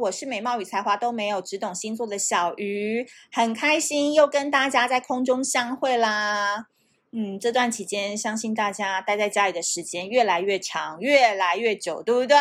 我是美貌与才华都没有，只懂星座的小鱼，很开心又跟大家在空中相会啦。嗯，这段期间，相信大家待在家里的时间越来越长，越来越久，对不对？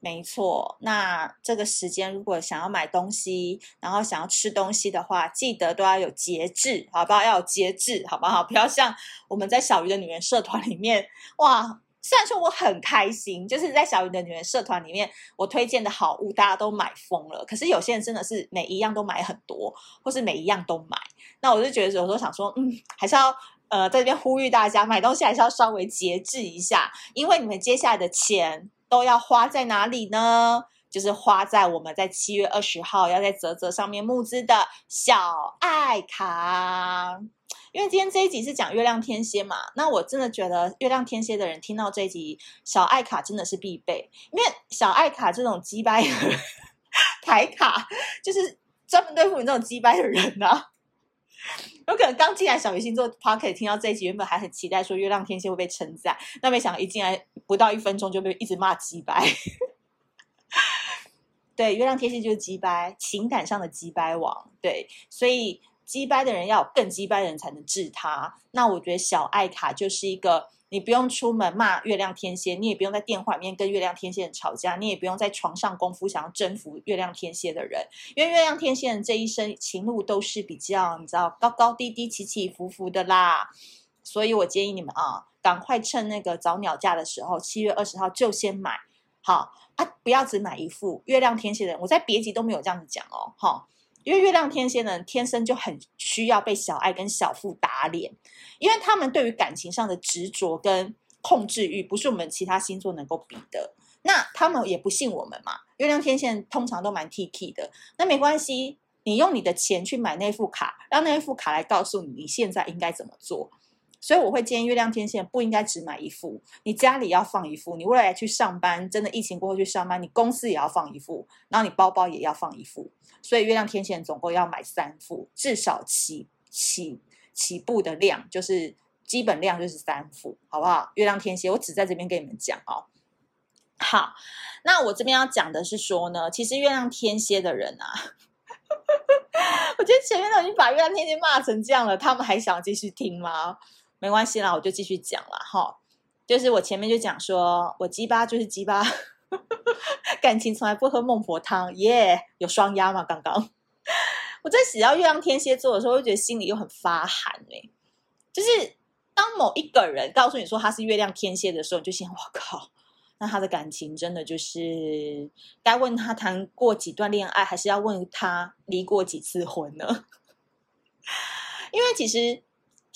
没错。那这个时间，如果想要买东西，然后想要吃东西的话，记得都要有节制，好不好？要有节制，好不好？不要像我们在小鱼的女人社团里面，哇。虽然说我很开心，就是在小鱼的女人社团里面，我推荐的好物大家都买疯了。可是有些人真的是每一样都买很多，或是每一样都买。那我就觉得有时候想说，嗯，还是要呃在这边呼吁大家买东西还是要稍微节制一下，因为你们接下来的钱都要花在哪里呢？就是花在我们在七月二十号要在泽泽上面募资的小爱卡。因为今天这一集是讲月亮天蝎嘛，那我真的觉得月亮天蝎的人听到这一集小爱卡真的是必备，因为小爱卡这种鸡掰牌卡，就是专门对付你这种鸡掰的人啊。有可能刚进来小鱼星座 Pocket 听到这一集，原本还很期待说月亮天蝎会被称赞，那没想到一进来不到一分钟就被一直骂鸡掰。对，月亮天蝎就是鸡掰，情感上的鸡掰王。对，所以。鸡掰的人要更鸡掰的人才能治他。那我觉得小爱卡就是一个，你不用出门骂月亮天蝎，你也不用在电话里面跟月亮天蝎吵架，你也不用在床上功夫想要征服月亮天蝎的人，因为月亮天蝎人这一生情路都是比较你知道高高低低、起起伏伏的啦。所以我建议你们啊，赶快趁那个早鸟价的时候，七月二十号就先买好啊，不要只买一副月亮天蝎的人。我在别集都没有这样子讲哦，好。因为月亮天蝎呢，天生就很需要被小爱跟小富打脸，因为他们对于感情上的执着跟控制欲，不是我们其他星座能够比的。那他们也不信我们嘛。月亮天蝎通常都蛮 T K 的，那没关系，你用你的钱去买那副卡，让那副卡来告诉你你现在应该怎么做。所以我会建议月亮天蝎不应该只买一副，你家里要放一副，你未来去上班，真的疫情过后去上班，你公司也要放一副，然后你包包也要放一副。所以月亮天蝎总共要买三副，至少起起起步的量就是基本量就是三副，好不好？月亮天蝎，我只在这边跟你们讲哦。好，那我这边要讲的是说呢，其实月亮天蝎的人啊。我觉得前面都已经把月亮天蝎骂成这样了，他们还想继续听吗？没关系啦，我就继续讲了哈。就是我前面就讲说，我鸡巴就是鸡巴，感情从来不喝孟婆汤，耶、有双鸭吗？刚刚 我在写到月亮天蝎座的时候，我就觉得心里又很发寒哎、就是当某一个人告诉你说他是月亮天蝎的时候，你就想：我靠，那他的感情真的就是该问他谈过几段恋爱，还是要问他离过几次婚呢？因为其实。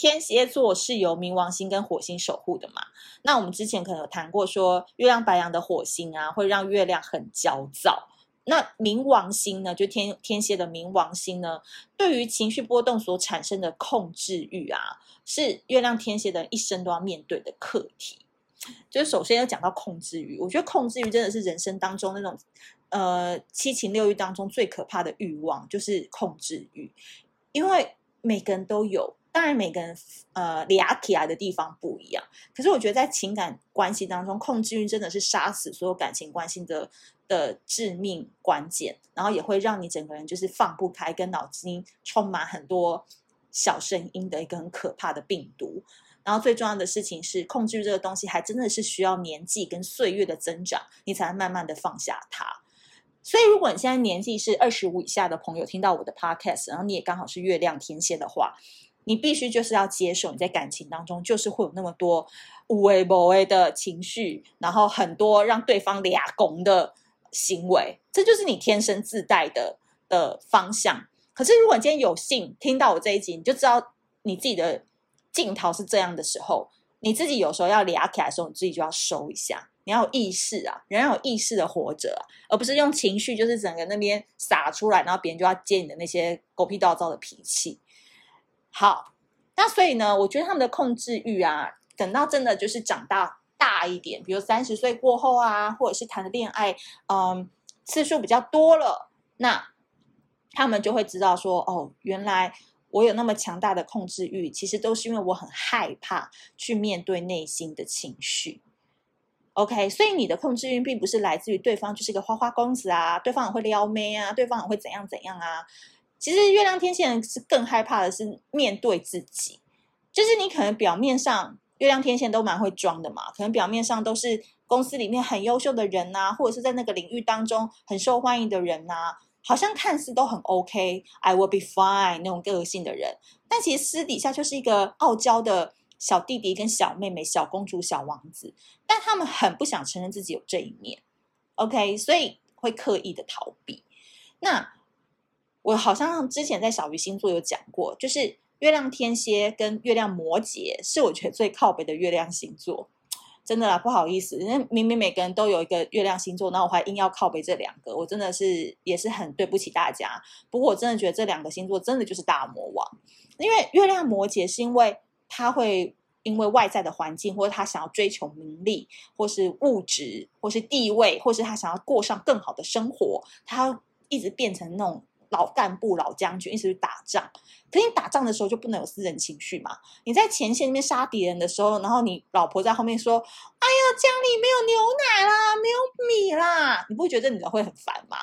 天蝎座是由冥王星跟火星守护的嘛？那我们之前可能有谈过说，月亮白羊的火星啊，会让月亮很焦躁。那冥王星呢，就天天蝎的冥王星呢，对于情绪波动所产生的控制欲啊，是月亮天蝎的一生都要面对的课题。就是首先要讲到控制欲，我觉得控制欲真的是人生当中那种呃七情六欲当中最可怕的欲望，就是控制欲，因为每个人都有。当然，每个人呃，俩起来的地方不一样。可是，我觉得在情感关系当中，控制欲真的是杀死所有感情关系的的致命关键。然后，也会让你整个人就是放不开，跟脑筋充满很多小声音的一个很可怕的病毒。然后，最重要的事情是，控制欲这个东西还真的是需要年纪跟岁月的增长，你才能慢慢的放下它。所以，如果你现在年纪是二十五以下的朋友，听到我的 podcast，然后你也刚好是月亮天蝎的话。你必须就是要接受你在感情当中就是会有那么多有的没的的情绪，然后很多让对方俩拱的行为，这就是你天生自带的的方向。可是如果你今天有幸听到我这一集，你就知道你自己的镜头是这样的时候，你自己有时候要俩起来的时候，你自己就要收一下，你要有意识啊，人要有意识的活着啊，而不是用情绪就是整个那边撒出来，然后别人就要接你的那些狗屁倒灶的脾气。好，那所以呢，我觉得他们的控制欲啊，等到真的就是长大大一点，比如三十岁过后啊，或者是谈的恋爱，嗯，次数比较多了，那他们就会知道说，哦，原来我有那么强大的控制欲，其实都是因为我很害怕去面对内心的情绪。OK，所以你的控制欲并不是来自于对方就是一个花花公子啊，对方很会撩妹啊，对方很会怎样怎样啊。其实月亮天蝎人是更害怕的是面对自己，就是你可能表面上月亮天蝎都蛮会装的嘛，可能表面上都是公司里面很优秀的人呐、或者是在那个领域当中很受欢迎的人呐、好像看似都很 OK，I will be fine 那种个性的人，但其实私底下就是一个傲娇的。小弟弟跟小妹妹、小公主、小王子，但他们很不想承认自己有这一面，OK，所以会刻意的逃避。那我好像之前在小鱼星座有讲过，就是月亮天蝎跟月亮摩羯是我觉得最靠北的月亮星座，真的啦，不好意思，因为明明每个人都有一个月亮星座，那我还硬要靠北这两个，我真的是也是很对不起大家。不过我真的觉得这两个星座真的就是大魔王，因为月亮摩羯是因为。他会因为外在的环境，或者他想要追求名利，或是物质，或是地位，或是他想要过上更好的生活，他一直变成那种老干部、老将军，一直去打仗。可是你打仗的时候就不能有私人情绪嘛？你在前线里面杀敌人的时候，然后你老婆在后面说：“哎呀，家里没有牛奶啦，没有米啦。”你不会觉得女人会很烦吗？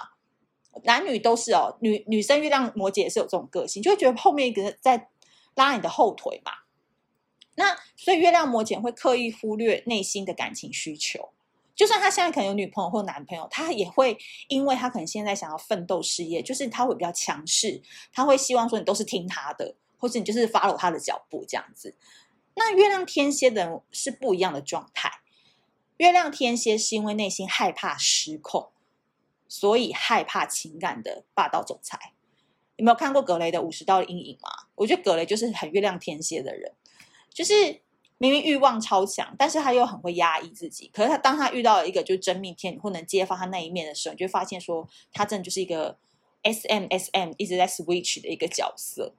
男女都是哦，女女生月亮摩羯也是有这种个性，就会觉得后面一个人在拉你的后腿嘛。那所以月亮摩羯会刻意忽略内心的感情需求，就算他现在可能有女朋友或男朋友，他也会因为他可能现在想要奋斗事业，就是他会比较强势，他会希望说你都是听他的，或者你就是 follow 他的脚步这样子。那月亮天蝎的人是不一样的状态，月亮天蝎是因为内心害怕失控，所以害怕情感的霸道总裁。有没有看过格雷的五十道阴影吗？我觉得格雷就是很月亮天蝎的人。就是明明欲望超强，但是他又很会压抑自己。可是他当他遇到了一个就是真命天女或能揭发他那一面的时候，你就发现说他真的就是一个 S M S M 一直在 switch 的一个角色。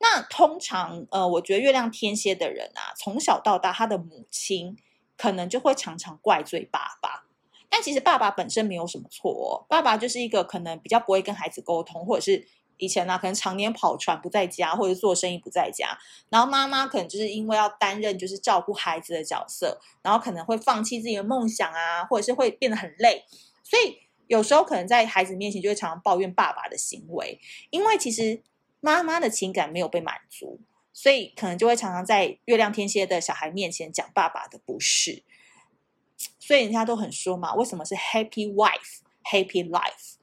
那通常呃，我觉得月亮天蝎的人啊，从小到大他的母亲可能就会常常怪罪爸爸，但其实爸爸本身没有什么错哦。爸爸就是一个可能比较不会跟孩子沟通，或者是。以前呢、可能常年跑船不在家，或者做生意不在家，然后妈妈可能就是因为要担任就是照顾孩子的角色，然后可能会放弃自己的梦想啊，或者是会变得很累，所以有时候可能在孩子面前就会常常抱怨爸爸的行为，因为其实妈妈的情感没有被满足，所以可能就会常常在月亮天蝎的小孩面前讲爸爸的不是，所以人家都很说嘛，为什么是 happy wife happy life？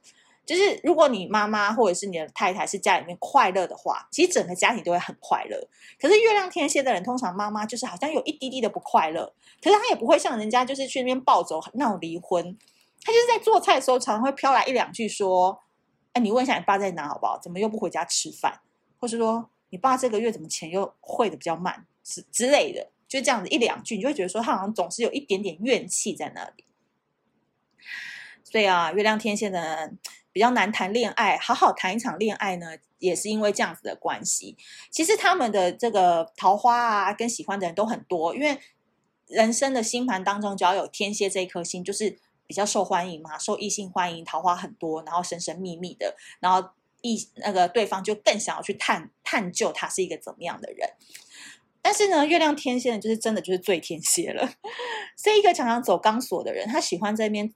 就是如果你妈妈或者是你的太太是家里面快乐的话，其实整个家庭都会很快乐。可是月亮天蝎的人，通常妈妈就是好像有一滴滴的不快乐，可是他也不会像人家就是去那边暴走闹离婚，他就是在做菜的时候常常会飘来一两句说：“哎，你问一下你爸在哪好不好？怎么又不回家吃饭？或是说你爸这个月怎么钱又汇的比较慢之之类的，就这样子一两句，你就会觉得说他好像总是有一点点怨气在那里。所以啊，月亮天蝎的人。比较难谈恋爱，好好谈一场恋爱呢，也是因为这样子的关系。其实他们的这个桃花啊，跟喜欢的人都很多，因为人生的星盘当中，只要有天蝎这一颗星，就是比较受欢迎嘛，受异性欢迎，桃花很多，然后神神秘秘的，然后异那个对方就更想要去探探究他是一个怎么样的人。但是呢，月亮天蝎呢，就是真的就是最天蝎了，是一个常常走钢索的人，他喜欢在那边。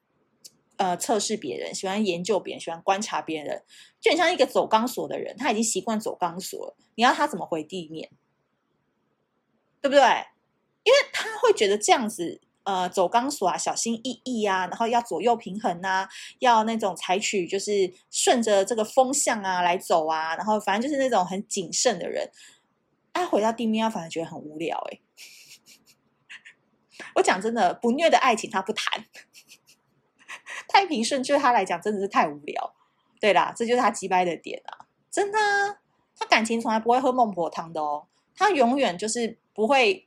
呃，测试别人，喜欢研究别人，喜欢观察别人，就很像一个走钢索的人，他已经习惯走钢索了。你要他怎么回地面，对不对？因为他会觉得这样子，呃，走钢索啊，小心翼翼啊，然后要左右平衡啊，要那种采取就是顺着这个风向啊来走啊，然后反正就是那种很谨慎的人。他回到地面，他反而觉得很无聊。哎，我讲真的，不虐的爱情他不谈。太平顺，对他来讲真的是太无聊。对啦，这就是他机掰的点啊！真的，他感情从来不会喝孟婆汤的哦。他永远就是不会、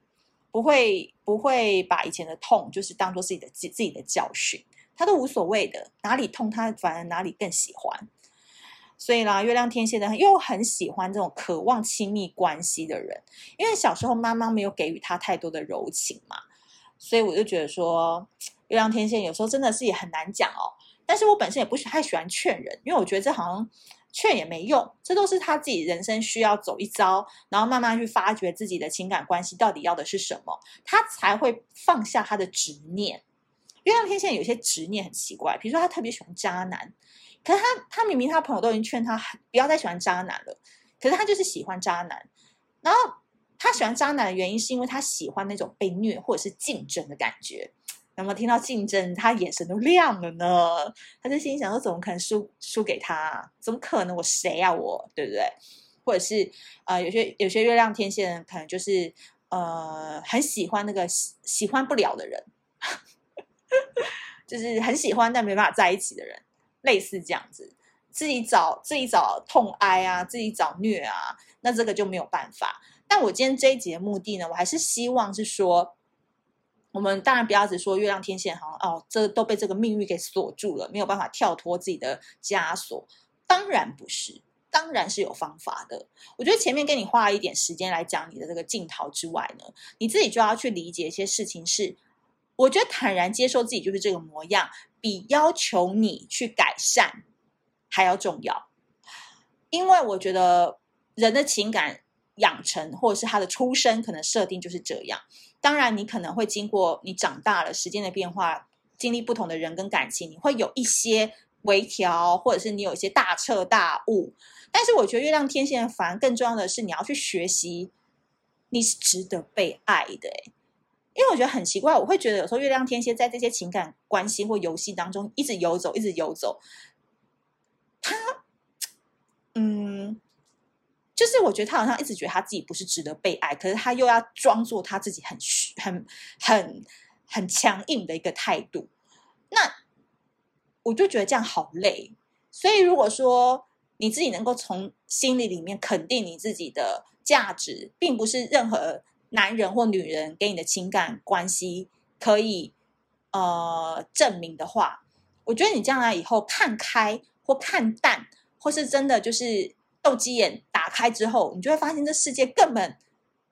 不会、不会把以前的痛就是当做自己的自自己的教训，他都无所谓的。哪里痛，他反而哪里更喜欢。所以啦，月亮天蝎的又很喜欢这种渴望亲密关系的人，因为小时候妈妈没有给予他太多的柔情嘛，所以我就觉得说。月亮天蝎有时候真的是也很难讲哦，但是我本身也不是太喜欢劝人，因为我觉得这好像劝也没用，这都是他自己人生需要走一遭，然后慢慢去发掘自己的情感关系到底要的是什么，他才会放下他的执念，月亮天蝎有些执念很奇怪，比如说他特别喜欢渣男，可是他他明明他朋友都已经劝他不要再喜欢渣男了，可是他就是喜欢渣男。然后他喜欢渣男的原因是因为他喜欢那种被虐或者是竞争的感觉。那么听到竞争，他眼神都亮了呢。他就心想说：怎么可能输输给他？怎么可能？我谁呀？我对不对？或者是呃，有些有些月亮天蝎人可能就是呃，很喜欢那个喜喜欢不了的人。就是很喜欢但没办法在一起的人，类似这样子，自己找自己找痛哀啊，自己找虐啊，那这个就没有办法。但我今天这一集的目的呢，我还是希望是说，我们当然不要只说月亮天蝎好像哦，这都被这个命运给锁住了，没有办法跳脱自己的枷锁。当然不是，当然是有方法的。我觉得前面跟你花了一点时间来讲你的这个镜头之外呢，你自己就要去理解一些事情是。我觉得坦然接受自己就是这个模样，比要求你去改善还要重要。因为我觉得人的情感养成，或者是他的出生，可能设定就是这样。当然，你可能会经过你长大了，时间的变化，经历不同的人跟感情，你会有一些微调，或者是你有一些大彻大悟。但是，我觉得月亮天蝎反而更重要的是，你要去学习，你是值得被爱的。因为我觉得很奇怪，我会觉得有时候月亮天蝎在这些情感关系或游戏当中一直游走，一直游走。他，就是我觉得他好像一直觉得他自己不是值得被爱，可是他又要装作他自己很很很很强硬的一个态度。那我就觉得这样好累。所以如果说你自己能够从心里里面肯定你自己的价值，并不是任何。男人或女人给你的情感关系可以呃证明的话，我觉得你将来以后看开或看淡，或是真的就是斗鸡眼打开之后，你就会发现这世界根本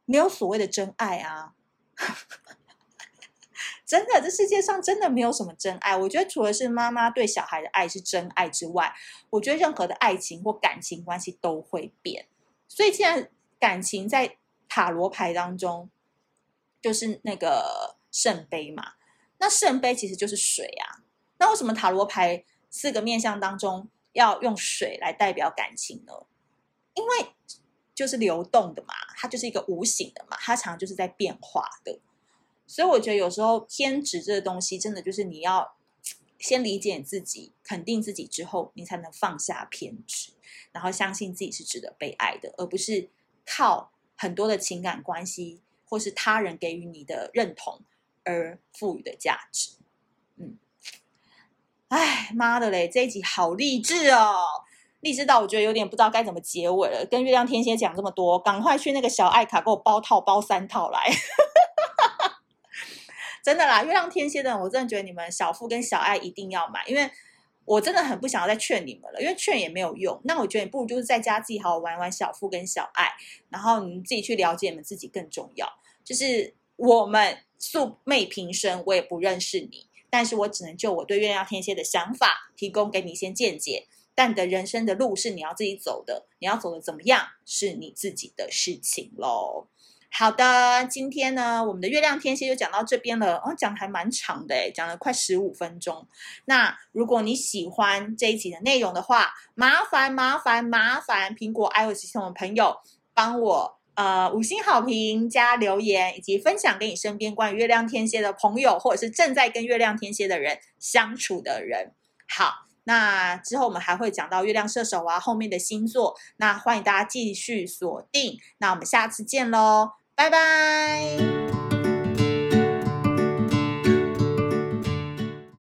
没有所谓的真爱啊！真的，这世界上真的没有什么真爱。我觉得除了是妈妈对小孩的爱是真爱之外，我觉得任何的爱情或感情关系都会变。所以，既然感情在塔罗牌当中，就是那个圣杯嘛。那圣杯其实就是水啊。那为什么塔罗牌四个面相当中要用水来代表感情呢？因为就是流动的嘛，它就是一个无形的嘛，它常常就是在变化的。所以我觉得有时候偏执这个东西，真的就是你要先理解自己，肯定自己之后，你才能放下偏执，然后相信自己是值得被爱的，而不是靠。很多的情感关系，或是他人给予你的认同而赋予的价值，嗯，哎妈的嘞，这一集好励志哦，励志到我觉得有点不知道该怎么结尾了。跟月亮天蝎讲这么多，赶快去那个小爱卡给我包套包三套来，真的啦，月亮天蝎的，我真的觉得你们小富跟小爱一定要买，因为。我真的很不想要再劝你们了，因为劝也没有用。那我觉得你不如就是在家自己好好玩玩小富跟小爱，然后你自己去了解你们自己更重要。就是我们素昧平生，我也不认识你，但是我只能就我对月亮天蝎的想法提供给你一些见解。但你的人生的路是你要自己走的，你要走的怎么样是你自己的事情喽。好的，今天呢，我们的月亮天蝎就讲到这边了。哦，讲还蛮长的诶，讲了快十五分钟。那如果你喜欢这一集的内容的话，麻烦麻烦麻烦苹果 iOS 系统的朋友帮我呃五星好评加留言，以及分享给你身边关于月亮天蝎的朋友，或者是正在跟月亮天蝎的人相处的人。好，那之后我们还会讲到月亮射手啊后面的星座，那欢迎大家继续锁定。那我们下次见喽。拜拜。